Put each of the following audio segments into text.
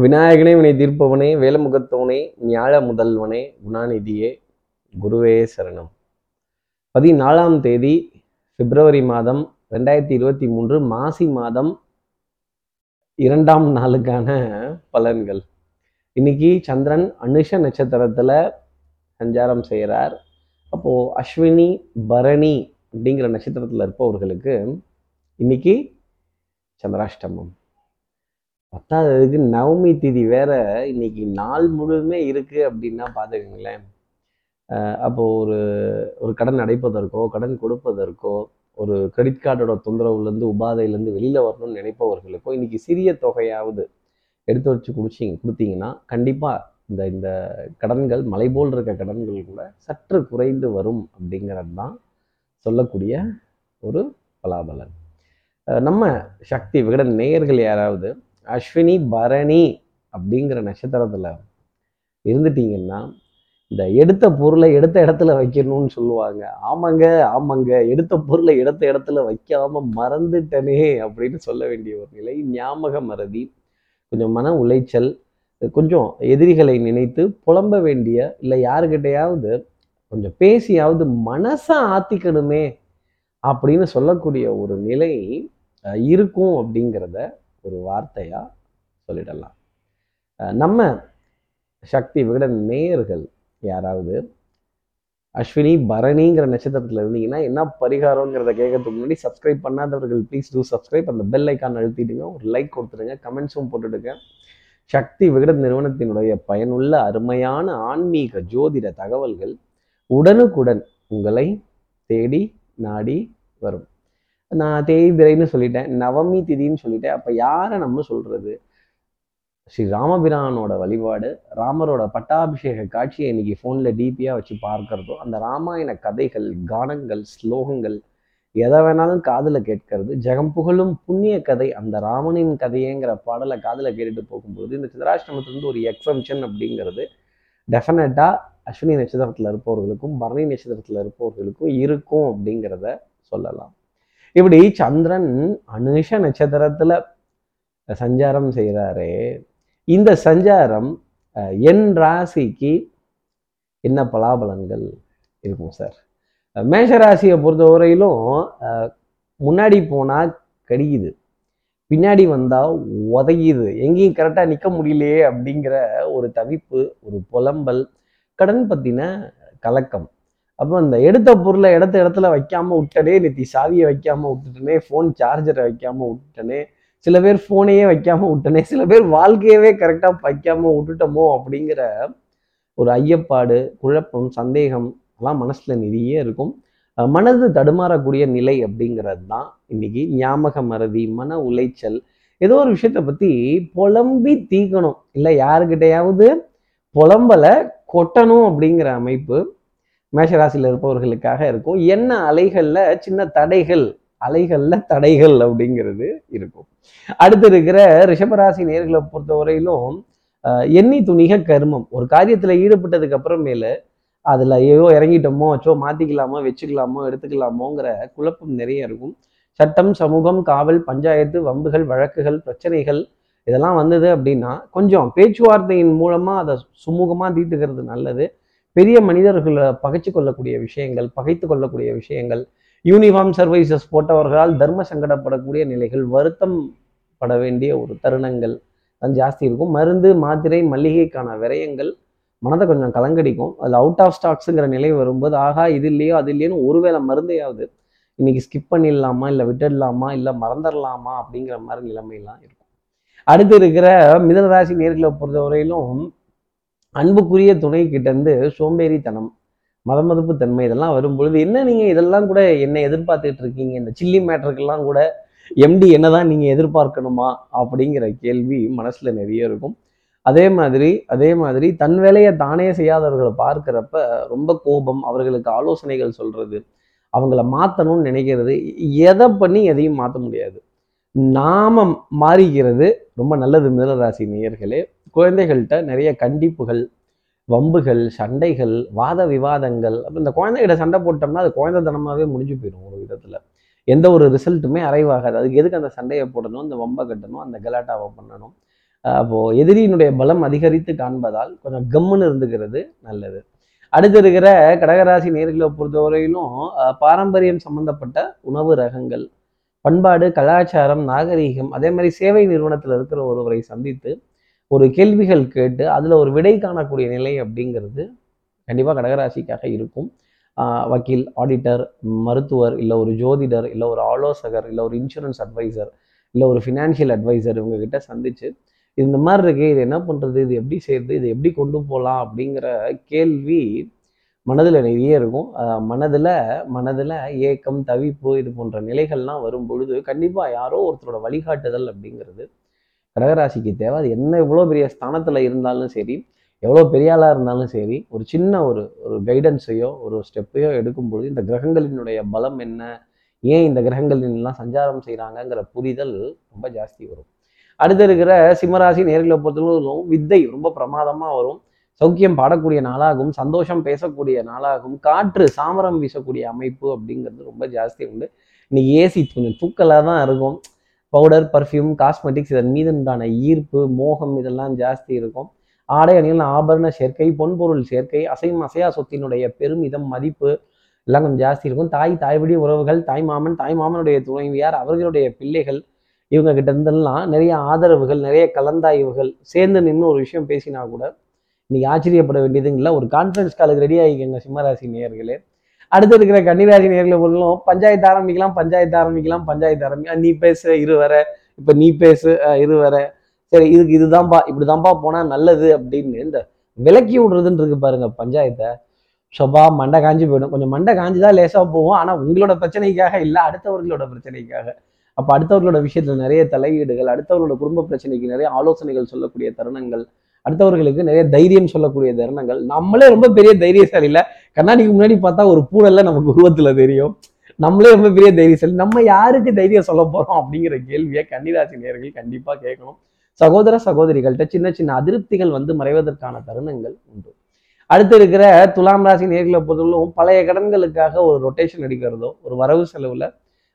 விநாயகனே வினை தீர்ப்பவனே வேலமுகத்தவனே ஞாழ முதல்வனே குணாநிதியே குருவே சரணம். பதினாலாம் தேதி பிப்ரவரி மாதம் ரெண்டாயிரத்தி இருபத்தி மூன்று மாசி மாதம் இரண்டாம் நாளுக்கான பலன்கள். இன்னைக்கு சந்திரன் அனுஷ நட்சத்திரத்துல சஞ்சாரம் செய்கிறார் அப்போ அஸ்வினி பரணி அப்படிங்கிற நட்சத்திரத்தில் இருப்பவர்களுக்கு இன்னைக்கு சந்திராஷ்டமம். பத்தாததுக்கு நவமி திதி வேற இன்னைக்கு நாள் முழுதுமே இருக்கு அப்படின்னா பார்த்துக்கங்களேன் அப்போ ஒரு ஒரு கடன் அடைப்பதற்கோ கடன் கொடுப்பதற்கோ ஒரு கிரெடிட் கார்டோட தொந்தரவுலேருந்து உபாதையிலேருந்து வெளியில் வரணும்னு நினைப்பவர்களுக்கோ இன்னைக்கு சிறிய தொகையாவது எடுத்து வச்சு குடிச்சிங்க கொடுத்தீங்கன்னா கண்டிப்பாக இந்த இந்த கடன்கள் மலை போல் இருக்க கடன்கள் கூட சற்று குறைந்து வரும் அப்படிங்கிறது தான் சொல்லக்கூடிய ஒரு பலாபலன். நம்ம சக்தி விகடன் நேயர்கள் யாராவது அஸ்வினி பரணி அப்படிங்கிற நட்சத்திரத்தில் இருந்துட்டீங்கன்னா இந்த எடுத்த பொருளை எடுத்த இடத்துல வைக்கணும்னு சொல்லுவாங்க. ஆமாங்க ஆமாங்க எடுத்த பொருளை எடுத்த இடத்துல வைக்காம மறந்துட்டனே அப்படின்னு சொல்ல வேண்டிய ஒரு நிலை. ஞாபக மறதி கொஞ்சம் மன உளைச்சல் கொஞ்சம் எதிரிகளை நினைத்து புலம்ப வேண்டிய இல்லை யாருக்கிட்டையாவது கொஞ்சம் பேசியாவது மனசை ஆத்திக்கணுமே அப்படின்னு சொல்லக்கூடிய ஒரு நிலை இருக்கும் அப்படிங்கிறத ஒரு வார்த்தையாக சொல்லிடலாம். நம்ம சக்தி விகடன் நேயர்கள் யாராவது அஸ்வினி பரணிங்கிற நட்சத்திரத்தில் இருந்தீங்கன்னா என்ன பரிகாரங்கிறத கேட்கறதுக்கு முன்னாடி சப்ஸ்கிரைப் பண்ணாதவர்கள் ப்ளீஸ் டூ சப்ஸ்கிரைப் அந்த பெல் ஐக்கான் அழுத்திடுங்க ஒரு லைக் கொடுத்துடுங்க கமெண்ட்ஸும் போட்டுடுங்க. சக்தி விகட நிறுவனத்தினுடைய பயனுள்ள அருமையான ஆன்மீக ஜோதிட தகவல்கள் உடனுக்குடன் உங்களை தேடி நாடி வரும். நான் தேய்பிரைன்னு சொல்லிட்டேன். நவமி திதின்னு சொல்லிட்டேன். அப்போ யாரை நம்ம சொல்கிறது ஸ்ரீ ராமபிரானோட வழிபாடு ராமரோட பட்டாபிஷேக காட்சியை இன்னைக்கு ஃபோனில் டிபியாக வச்சு பார்க்கறதோ அந்த ராமாயண கதைகள் கானங்கள் ஸ்லோகங்கள் எதை வேணாலும் காதில் கேட்கறது ஜெகம் புகழும் புண்ணிய கதை அந்த ராமனின் கதையேங்கிற பாடலை காதில் கேட்டுட்டு போகும்போது இந்த சிதராஷ்டிரமத்துலேருந்து ஒரு எக்ஸம்ஷன் அப்படிங்கிறது டெஃபினட்டாக அஸ்வினி நட்சத்திரத்தில் இருப்பவர்களுக்கும் பரணி நட்சத்திரத்தில் இருப்பவர்களுக்கும் இருக்கும் அப்படிங்கிறத சொல்லலாம். இப்படி சந்திரன் அனுஷ நட்சத்திரத்துல சஞ்சாரம் செய்கிறாரே இந்த சஞ்சாரம் என் ராசிக்கு என்ன பலாபலன்கள் இருக்கும் சார்? மேஷ ராசியை பொறுத்தவரையிலும் முன்னாடி போனால் கடிக்குது. பின்னாடி வந்தால் உதையுது எங்கேயும் கரெக்டாக நிற்க முடியலையே அப்படிங்கிற ஒரு தவிப்பு ஒரு புலம்பல் கடன் பற்றின கலக்கம். அப்போ அந்த எடுத்த பொருளை இடத்த இடத்துல வைக்காம விட்டனே நேற்று சாவியை வைக்காம விட்டுட்டனே ஃபோன் சார்ஜரை வைக்காம விட்டுட்டனே சில பேர் ஃபோனையே வைக்காம விட்டனே சில பேர் வாழ்க்கையவே கரெக்டாக வைக்காம விட்டுட்டோமோ அப்படிங்கிற ஒரு ஐயப்பாடு குழப்பம் சந்தேகம் எல்லாம் மனசுல நிறைய இருக்கும். மனது தடுமாறக்கூடிய நிலை அப்படிங்கிறது தான் இன்னைக்கு ஞாபக மறதி மன உளைச்சல். ஏதோ ஒரு விஷயத்த பற்றி புலம்பி தீக்கணும். இல்லை யாருக்கிட்டையாவது புலம்பலை கொட்டணும் அப்படிங்கிற அமைப்பு மேஷராசியில் இருப்பவர்களுக்காக இருக்கும். என்ன அலைகளில் சின்ன தடைகள் அலைகளில் தடைகள் அப்படிங்கிறது இருக்கும். அடுத்து இருக்கிற ரிஷபராசி நேர்களை பொறுத்தவரையிலும் எண்ணி துணிக கர்மம். ஒரு காரியத்தில் ஈடுபட்டதுக்கு அப்புறமேல அதுல ஐயோ இறங்கிட்டோமோ அச்சோ மாத்திக்கலாமோ வச்சுக்கலாமோ எடுத்துக்கலாமோங்கிற குழப்பம் நிறைய இருக்கும். சட்டம் சமூகம் காவல் பஞ்சாயத்து வம்புகள் வழக்குகள் பிரச்சனைகள் இதெல்லாம் வந்தது அப்படின்னா கொஞ்சம் பேச்சுவார்த்தையின் மூலமாக அதை சுமூகமாக தீர்த்துக்கிறது நல்லது. பெரிய மனிதர்களை பகைச்சு கொள்ளக்கூடிய விஷயங்கள் பகைத்து கொள்ளக்கூடிய விஷயங்கள் யூனிஃபார்ம் சர்வீசஸ் போட்டவர்களால் தர்ம சங்கடப்படக்கூடிய நிலைகள் வருத்தம் பட வேண்டிய ஒரு தருணங்கள் தான் ஜாஸ்தி இருக்கும். மருந்து மாத்திரை மல்லிகைக்கான விரயங்கள் மனதை கொஞ்சம் கலங்கடிக்கும். அதில் அவுட் ஆஃப் ஸ்டாக்ஸுங்கிற நிலை வரும்போது ஆகா இது இல்லையோ அது இல்லையோன்னு ஒருவேளை மருந்தையாவது இன்னைக்கு ஸ்கிப் பண்ணிடலாமா இல்லை விட்டுடலாமா இல்லை மறந்துடலாமா அப்படிங்கிற மாதிரி நிலைமையெல்லாம் இருக்கும். அடுத்து இருக்கிற மிதனராசி நேர்களை பொறுத்தவரையிலும் அன்புக்குரிய துணை கிட்டேருந்து சோம்பேறித்தனம் சோம்பேறித்தனம் மதமதுப்பு தன்மை இதெல்லாம் வரும்பொழுது என்ன நீங்கள் இதெல்லாம் கூட என்ன எதிர்பார்த்துட்டு இருக்கீங்க? இந்த சில்லி மேட்டருக்கெல்லாம் கூட எம்டி என்னதான் நீங்கள் எதிர்பார்க்கணுமா? அப்படிங்கிற கேள்வி மனசில் நிறைய இருக்கும். அதே மாதிரி அதே மாதிரி தன் வேலையை தானே செய்யாதவர்களை பார்க்குறப்ப ரொம்ப கோபம் அவர்களுக்கு ஆலோசனைகள் சொல்கிறது அவங்கள மாற்றணும்னு நினைக்கிறது எதை பண்ணி எதையும் மாற்ற முடியாது. நாம மாறிக்கிறது ரொம்ப நல்லது மிதனராசி நேயர்களே குழந்தைகள்கிட்ட நிறைய கண்டிப்புகள் வம்புகள் சண்டைகள் வாத விவாதங்கள். அப்போ இந்த குழந்தைகிட்ட சண்டை போட்டோம்னா அது குழந்தைத்தனமாகவே முடிஞ்சு போயிடும் ஒரு விதத்தில். எந்த ஒரு ரிசல்ட்டுமே அரைவாகாது. அதுக்கு எதுக்கு அந்த சண்டையை போடணும் அந்த வம்பை கட்டணும் அந்த கலாட்டாவை பண்ணணும்? அப்போது எதிரியினுடைய பலம் அதிகரித்து காண்பதால் கொஞ்சம் கம்முன்னு இருந்துக்கிறது நல்லது. அடுத்து இருக்கிற கடகராசி நேர்களை பொறுத்தவரையிலும் பாரம்பரியம் சம்பந்தப்பட்ட உணவு ரகங்கள் பண்பாடு கலாச்சாரம் நாகரீகம் அதே மாதிரி சேவை நிறுவனத்தில் இருக்கிற ஒருவரை சந்தித்து ஒரு கேள்விகள் கேட்டு அதில் ஒரு விடை காணக்கூடிய நிலை அப்படிங்கிறது கண்டிப்பாக கடகராசிக்காக இருக்கும். வக்கீல் ஆடிட்டர் மருத்துவர் இல்லை ஒரு ஜோதிடர் இல்லை ஒரு ஆலோசகர் இல்லை ஒரு இன்சூரன்ஸ் அட்வைசர் இல்லை ஒரு ஃபினான்ஷியல் அட்வைசர் இவங்ககிட்ட சந்திச்சு இந்த மாதிரி இருக்கு இது என்ன பண்ணுறது இது எப்படி செய்யறது இது எப்படி கொண்டு போகலாம் அப்படிங்கிற கேள்வி மனதில் நிறைய இருக்கும். மனதில் மனதில் ஏக்கம் தவிப்பு இது போன்ற நிலைகள்லாம் வரும் பொழுது கண்டிப்பாக யாரோ ஒருத்தரோட வழிகாட்டுதல் அப்படிங்கிறது கடகராசிக்கு தேவை. அது என்ன எவ்வளோ பெரிய ஸ்தானத்தில் இருந்தாலும் சரி எவ்வளோ பெரியாளாக இருந்தாலும் சரி ஒரு சின்ன ஒரு ஒரு கைடன்ஸையோ ஒரு ஸ்டெப்பையோ எடுக்கும் பொழுது இந்த கிரகங்களினுடைய பலம் என்ன? ஏன் இந்த கிரகங்களின்லாம் சஞ்சாரம் செய்கிறாங்கங்கிற புரிதல் ரொம்ப ஜாஸ்தி வரும். அடுத்து இருக்கிற சிம்மராசி நேர்களை பொறுத்தவரைக்கும் வித்தை ரொம்ப பிரமாதமாக வரும். சௌக்கியம் பாடக்கூடிய நாளாகும் சந்தோஷம் பேசக்கூடிய நாளாகும் காற்று சாமரம் வீசக்கூடிய அமைப்பு அப்படிங்கிறது ரொம்ப ஜாஸ்தி உண்டு. இன்னைக்கு ஏசி கொஞ்சம் தூக்கலாக தான் இருக்கும். பவுடர் பர்ஃப்யூம் காஸ்மெட்டிக்ஸ் இதன் மீது உண்டான ஈர்ப்பு மோகம் இதெல்லாம் ஜாஸ்தி இருக்கும். ஆடை அணிகள் ஆபரண சேர்க்கை பொன்பொருள் சேர்க்கை அசையும் அசையா சொத்தினுடைய பெருமிதம் மதிப்பு எல்லாம் கொஞ்சம் ஜாஸ்தி இருக்கும். தாய் தாய்வழி உறவுகள் தாய் மாமன் தாய் மாமனுடைய துணைவியார் அவர்களுடைய பிள்ளைகள் இவங்க கிட்ட இருந்தெல்லாம் நிறைய ஆதரவுகள் நிறைய கலந்தாய்வுகள் சேர்ந்து நின்று ஒரு விஷயம் பேசினா கூட இன்னைக்கு ஆச்சரியப்பட வேண்டியதுங்களா ஒரு கான்ஃபரன்ஸ் காலுக்கு ரெடி ஆகிக்கங்க சிம்மராசி நேயர்களே. அடுத்து இருக்கிற கன்னிராசி நேர்களை பொருளும் பஞ்சாயத்து ஆரம்பிக்கலாம் பஞ்சாயத்து ஆரம்பிக்கலாம் பஞ்சாயத்து ஆரம்பிக்கலாம் நீ பேசு இரு வர. இப்போ நீ பேசு அஹ் இரு வர. சரி இதுக்கு இதுதான்ப்பா இப்படிதான்ப்பா போனால் நல்லது அப்படின்னு இந்த விலக்கி விடுறதுன்னு இருக்கு பாருங்க பஞ்சாயத்தை. சொபா மண்டை காஞ்சி போயிடும். கொஞ்சம் மண்டை காஞ்சி தான் லேசாக போவோம் ஆனால் உங்களோட பிரச்சனைக்காக இல்லை அடுத்தவர்களோட பிரச்சனைக்காக. அப்போ அடுத்தவர்களோட விஷயத்துல நிறைய தலையீடுகள் அடுத்தவர்களோட குடும்ப பிரச்சனைக்கு நிறைய ஆலோசனைகள் சொல்லக்கூடிய தருணங்கள் அடுத்தவர்களுக்கு நிறைய தைரியம் சொல்லக்கூடிய தருணங்கள். நம்மளே ரொம்ப பெரிய தைரியசாலி இல்லை. கண்ணாடிக்கு முன்னாடி பார்த்தா ஒரு பூடெல்லாம் நமக்கு உருவத்துல தெரியும். நம்மளே ரொம்ப பெரிய தைரியசாலி. நம்ம யாருக்கு தைரியம் சொல்ல போறோம் அப்படிங்கிற கேள்வியை கன்னிராசி நேர்கள் கண்டிப்பா கேட்கணும். சகோதர சகோதரிகள்கிட்ட சின்ன சின்ன அதிருப்திகள் வந்து மறைவதற்கான தருணங்கள் உண்டு. அடுத்து இருக்கிற துலாம் ராசி நேர்களை பொறுத்தவரைக்கும் பழைய கடன்களுக்காக ஒரு ரொட்டேஷன் அடிக்கிறதோ ஒரு வரவு செலவுல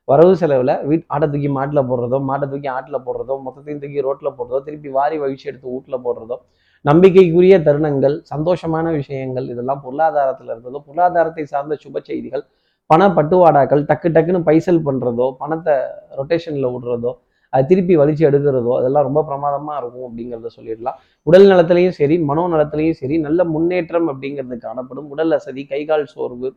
வரவு செலவில் வீட் ஆட்டை தூக்கி மாட்டில் போடுறதோ மாட்டை தூக்கி ஆட்டில் போடுறதோ மொத்தத்தையும் தூக்கி ரோட்டில் போடுறதோ திருப்பி வாரி வகிச்சு எடுத்து வீட்டில் போடுறதோ நம்பிக்கைக்குரிய தருணங்கள் சந்தோஷமான விஷயங்கள் இதெல்லாம் பொருளாதாரத்தில் இருக்கிறதோ பொருளாதாரத்தை சார்ந்த சுப செய்திகள் பண பட்டுவாடாக்கள் டக்கு டக்குன்னு பைசல் பண்றதோ பணத்தை ரொட்டேஷன்ல விடுறதோ அது திருப்பி வலிச்சு எடுக்கிறதோ அதெல்லாம் ரொம்ப பிரமாதமா இருக்கும் அப்படிங்கிறத சொல்லிடலாம். உடல் நலத்திலையும் சரி மனோ நலத்திலையும் சரி நல்ல முன்னேற்றம் அப்படிங்கிறது காணப்படும். உடல் அசதி கைகால் சோர்வு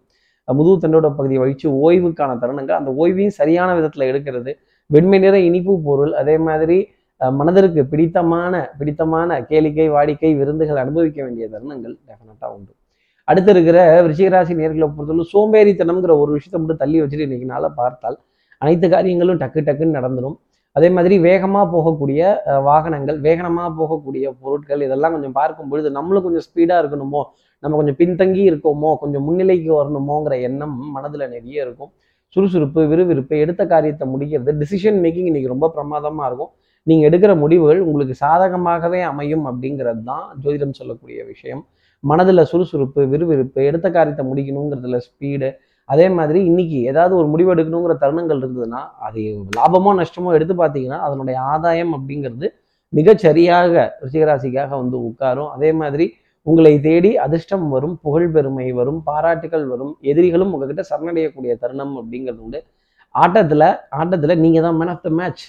முதுகு தண்டோட பகுதியை வலிச்சு ஓய்வுக்கான தருணங்கள். அந்த ஓய்வையும் சரியான விதத்துல எடுக்கிறது. வெண்மை நிற இனிப்பு பொருள். அதே மாதிரி மனதிற்கு பிடித்தமான பிடித்தமான கேளிக்கை வாடிக்கை விருந்துகள் அனுபவிக்க வேண்டிய தருணங்கள் டெஃபினட்டாக உண்டு. அடுத்து இருக்கிற விருச்சிகராசி நேர்களை பொறுத்தவரை சோம்பேறித்தனம்ங்கிற ஒரு விஷயத்தை மட்டும் தள்ளி வச்சுட்டு இன்னைக்கு நாளை பார்த்தால் அனைத்து காரியங்களும் டக்கு டக்குன்னு நடந்துடும் அதே மாதிரி வேகமாக போகக்கூடிய வாகனங்கள் வேகனமாக போகக்கூடிய பொருட்கள் இதெல்லாம் கொஞ்சம் பார்க்கும் பொழுது நம்மளும் கொஞ்சம் ஸ்பீடாக இருக்கணுமோ? நம்ம கொஞ்சம் பின்தங்கி இருக்கோமோ கொஞ்சம் முன்னிலைக்கு வரணுமோங்கிற எண்ணம் மனதில் நிறைய இருக்கும். சுறுசுறுப்பு விறுவிறுப்பு எடுத்த காரியத்தை முடிக்கிறது டிசிஷன் மேக்கிங் இன்னைக்கு ரொம்ப பிரமாதமாக இருக்கும். நீங்கள் எடுக்கிற முடிவுகள் உங்களுக்கு சாதகமாகவே அமையும் அப்படிங்கிறது தான் ஜோதிடம் சொல்லக்கூடிய விஷயம். மனதில் சுறுசுறுப்பு விறுவிறுப்பு எடுத்த காரியத்தை முடிக்கணுங்கிறதுல ஸ்பீடு அதே மாதிரி இன்னைக்கு ஏதாவது ஒரு முடிவு எடுக்கணுங்கிற தருணங்கள் இருந்ததுன்னா அது லாபமோ நஷ்டமோ எடுத்து பார்த்தீங்கன்னா அதனுடைய ஆதாயம் அப்படிங்கிறது மிகச்சரியாக ரிஷிகராசிக்காக வந்து உட்காரும். அதே மாதிரி உங்களை தேடி அதிர்ஷ்டம் வரும் புகழ் பெருமை வரும் பாராட்டுகள் வரும் எதிரிகளும் உங்ககிட்ட சரணடையக்கூடிய தருணம் அப்படிங்கிறது உண்டு. ஆட்டத்தில் ஆட்டத்தில் நீங்க தான் மேன் ஆஃப் த மேட்ச்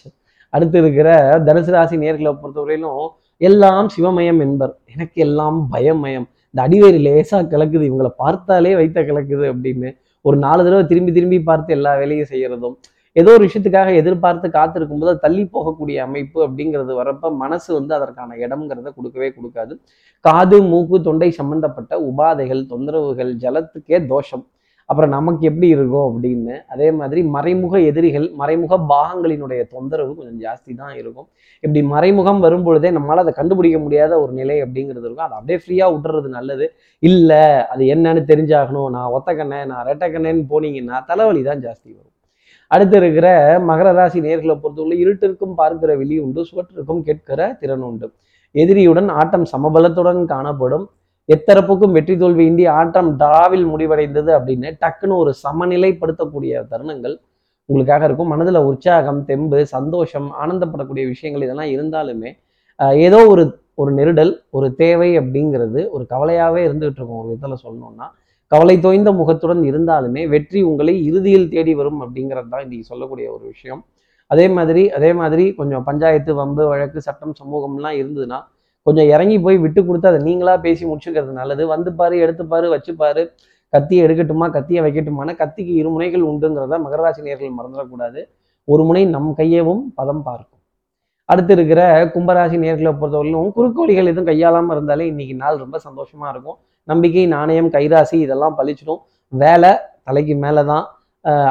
அடுத்து இருக்கிற தனுசு ராசி நேர்களை பொறுத்தவரையிலும் எல்லாம் சிவமயம் என்பர். எனக்கு எல்லாம் பயமயம். இந்த அடிவேறு லேசா கிளக்குது இவங்களை பார்த்தாலே வைத்த கிளக்குது அப்படின்னு ஒரு நாலு தடவை திரும்பி திரும்பி பார்த்து எல்லா வேலையும் செய்யறதும் ஏதோ ஒரு விஷயத்துக்காக எதிர்பார்த்து காத்திருக்கும் போது தள்ளி போகக்கூடிய அமைப்பு அப்படிங்கிறது வரப்ப மனசு வந்து அதற்கான இடம்ங்கிறத கொடுக்கவே கொடுக்காது. காது மூக்கு தொண்டை சம்பந்தப்பட்ட உபாதைகள் தொந்தரவுகள் ஜலத்துக்கே தோஷம். அப்புறம் நமக்கு எப்படி இருக்கும் அப்படின்னு. அதே மாதிரி மறைமுக எதிரிகள் மறைமுக பாகங்களினுடைய தொந்தரவு கொஞ்சம் ஜாஸ்தி தான் இருக்கும். இப்படி மறைமுகம் வரும் பொழுதே அதை கண்டுபிடிக்க முடியாத ஒரு நிலை அப்படிங்கிறது இருக்கும். அதை அப்படியே ஃப்ரீயாக விட்டுறது நல்லது. இல்லை அது என்னன்னு தெரிஞ்சாகணும். நான் ஒத்த கண்ணை நான் ரெட்டை கண்ணேன்னு போனீங்கன்னா தலைவலி தான் ஜாஸ்தி வரும். அடுத்து இருக்கிற மகர ராசி நேர்களை பொறுத்தவரை இருட்டிற்கும் பார்க்கிற வெளி உண்டு சுவற்றிற்கும் கேட்கிற திறன் உண்டு. எதிரியுடன் ஆட்டம் சமபலத்துடன் காணப்படும். எத்தரப்புக்கும் வெற்றி தோல்வி இந்திய ஆட்டம் டிராவில் முடிவடைந்தது அப்படின்னு டக்குன்னு ஒரு சமநிலைப்படுத்தக்கூடிய தருணங்கள் உங்களுக்காக இருக்கும். மனதில் உற்சாகம் தெம்பு சந்தோஷம் ஆனந்தப்படக்கூடிய விஷயங்கள் இதெல்லாம் இருந்தாலுமே ஏதோ ஒரு ஒரு நெருடல் ஒரு தேவை அப்படிங்கிறது ஒரு கவலையாகவே இருந்துகிட்டு இருக்கும். ஒரு விதத்தில் சொல்லணும்னா கவலை தோய்ந்த முகத்துடன் இருந்தாலுமே வெற்றி உங்களை இறுதியில் தேடி வரும் அப்படிங்கிறது தான் இன்னைக்கு சொல்லக்கூடிய ஒரு விஷயம். அதே மாதிரி அதே மாதிரி கொஞ்சம் பஞ்சாயத்து வம்பு வழக்கு சட்டம் சமூகம்லாம் இருந்ததுன்னா கொஞ்சம் இறங்கி போய் விட்டு கொடுத்து அதை நீங்களா பேசி முடிச்சுக்கிறது நல்லது. வந்து பாரு எடுத்து பாரு கத்தியை எடுக்கட்டுமா கத்தியை வைக்கட்டுமான கத்திக்கு இரு முனைகள் உண்டுங்கிறத மகராசி நேர்கள் மறந்துடக்கூடாது. ஒரு முனை நம் கையவும் பதம் பார்க்கும். அடுத்து இருக்கிற கும்பராசி நேர்களை பொறுத்தவரையிலும் குறுக்கோழிகள் எதுவும் கையாளாமல் இருந்தாலே இன்னைக்கு நாள் ரொம்ப சந்தோஷமா இருக்கும். நம்பிக்கை நாணயம் கைராசி இதெல்லாம் பழிச்சிடும். வேலை தலைக்கு மேலே தான்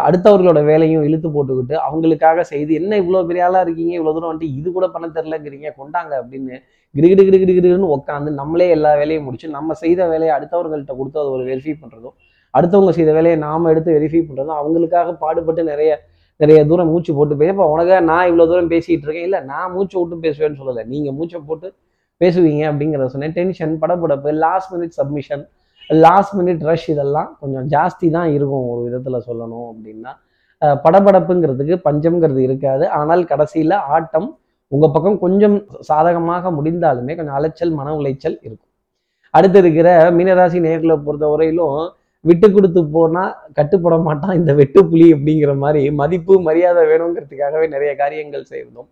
அடுத்தவர்களோட வேலையும் இழுத்து போட்டுக்கிட்டு அவங்களுக்காக செய்து என்ன இவ்வளோ பெரிய ஆளாக இருக்கீங்க? இவ்வளோ தூரம் வந்துட்டு இது கூட பண்ண தெரிலங்கிறீங்க கொண்டாங்க அப்படின்னு கிடுகிடு கிடு கிடுகிடுன்னு உட்காந்து நம்மளே எல்லா வேலையும் முடிச்சு நம்ம செய்த வேலையை அடுத்தவர்கள்ட்ட கொடுத்து அதை ஒரு வெரிஃபை பண்ணுறதும் அடுத்தவங்க செய்த வேலையை நாம் எடுத்து வெரிஃபை பண்ணுறதும் அவங்களுக்காக பாடுபட்டு நிறைய நிறைய தூரம் மூச்சு போட்டு பேசி இப்போ உனக்காக நான் இவ்வளோ தூரம் பேசிகிட்டு இருக்கேன். இல்லை நான் மூச்சை விட்டு பேசுவேன்னு சொல்லலை. நீங்கள் மூச்சை போட்டு பேசுவீங்க அப்படிங்கிறத சொன்னேன். டென்ஷன் படபடப்பு last minute submission last minute rush இதெல்லாம் கொஞ்சம் ஜாஸ்தி தான் இருக்கும் ஒரு விதத்தில் சொல்லணும் அப்படின்னா. அஹ் படபடப்புங்கிறதுக்கு பஞ்சம்ங்கிறது இருக்காது. ஆனால் கடைசியில் ஆட்டம் உங்கள் பக்கம் கொஞ்சம் சாதகமாக முடிந்தாலுமே கொஞ்சம் அலைச்சல் மன உளைச்சல் இருக்கும். அடுத்து இருக்கிற மீனராசி நேர்களை பொறுத்த வரையிலும் விட்டு கொடுத்து போனா கட்டுப்பட மாட்டான் இந்த வெட்டுப்புலி அப்படிங்கிற மாதிரி மதிப்பு மரியாதை வேணுங்கிறதுக்காகவே நிறைய காரியங்கள் செய்திருந்தோம்.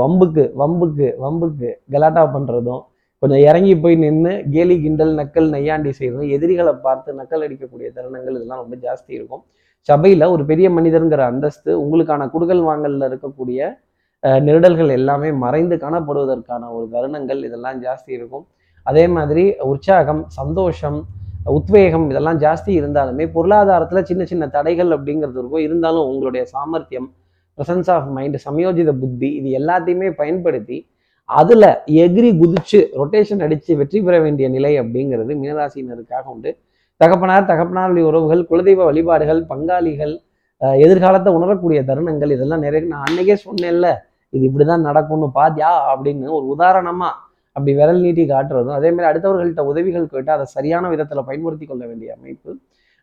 வம்புக்கு வம்புக்கு வம்புக்கு கலாட்டா பண்ணுறதும் கொஞ்சம் இறங்கி போய் நின்று கேலி கிண்டல் நக்கல் நையாண்டி செய்யறதும் எதிரிகளை பார்த்து நக்கல் அடிக்கக்கூடிய தருணங்கள் இதெல்லாம் ரொம்ப ஜாஸ்தி இருக்கும். சபையில் ஒரு பெரிய மனிதருங்கிற அந்தஸ்து உங்களுக்கான குடுகல் வாங்கலில் இருக்கக்கூடிய நிரடல்கள் நெருடல்கள் எல்லாமே மறைந்து காணப்படுவதற்கான ஒரு தருணங்கள் இதெல்லாம் ஜாஸ்தி இருக்கும். அதே மாதிரி உற்சாகம் சந்தோஷம் உத்வேகம் இதெல்லாம் ஜாஸ்தி இருந்தாலுமே பொருளாதாரத்தில் சின்ன சின்ன தடைகள் அப்படிங்கிறது இருக்கும். இருந்தாலும் உங்களுடைய சாமர்த்தியம் ப்ரெசன்ஸ் ஆஃப் மைண்ட் சமயோஜித புத்தி இது எல்லாத்தையுமே பயன்படுத்தி அதில் எகிரி குதிச்சு ரொட்டேஷன் அடித்து வெற்றி பெற வேண்டிய நிலை அப்படிங்கிறது மீனராசினருக்காக உண்டு. தகப்பனார் தகப்பனாருடைய உறவுகள் குலதெய்வ வழிபாடுகள் பங்காளிகள் எதிர்காலத்தை உணரக்கூடிய தருணங்கள் இதெல்லாம் நிறைய நான் அன்னைக்கே சொன்னேன்ல இது இப்படிதான் நடக்கும்னு பாத்தியா அப்படின்னு ஒரு உதாரணமாக அப்படி விரல் நீட்டி காட்டுறதும் அதேமாதிரி அடுத்தவர்கள்ட்ட உதவிகள் கேட்டு அதை சரியான விதத்தில் பயன்படுத்தி கொள்ள வேண்டிய அமைப்பு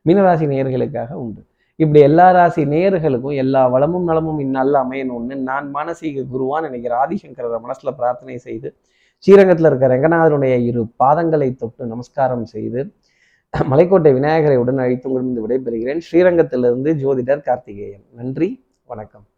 மீனராசி நேயர்களுக்காக உண்டு. இப்படி எல்லா ராசி நேயர்களுக்கும் எல்லா வளமும் நலமும் இந்நல்ல அமையணும்னு நான் மானசீக குருவான் நினைக்கிற ஆதிசங்கரரை மனசுல பிரார்த்தனை செய்து ஸ்ரீரங்கத்தில் இருக்க ரங்கநாதனுடைய இரு பாதங்களை தொட்டு நமஸ்காரம் செய்து மலைக்கோட்டை விநாயகரை உடன் அழைத்து உங்களிருந்து விடைபெறுகிறேன். ஸ்ரீரங்கத்திலிருந்து ஜோதிடர் கார்த்திகேயன். நன்றி வணக்கம்.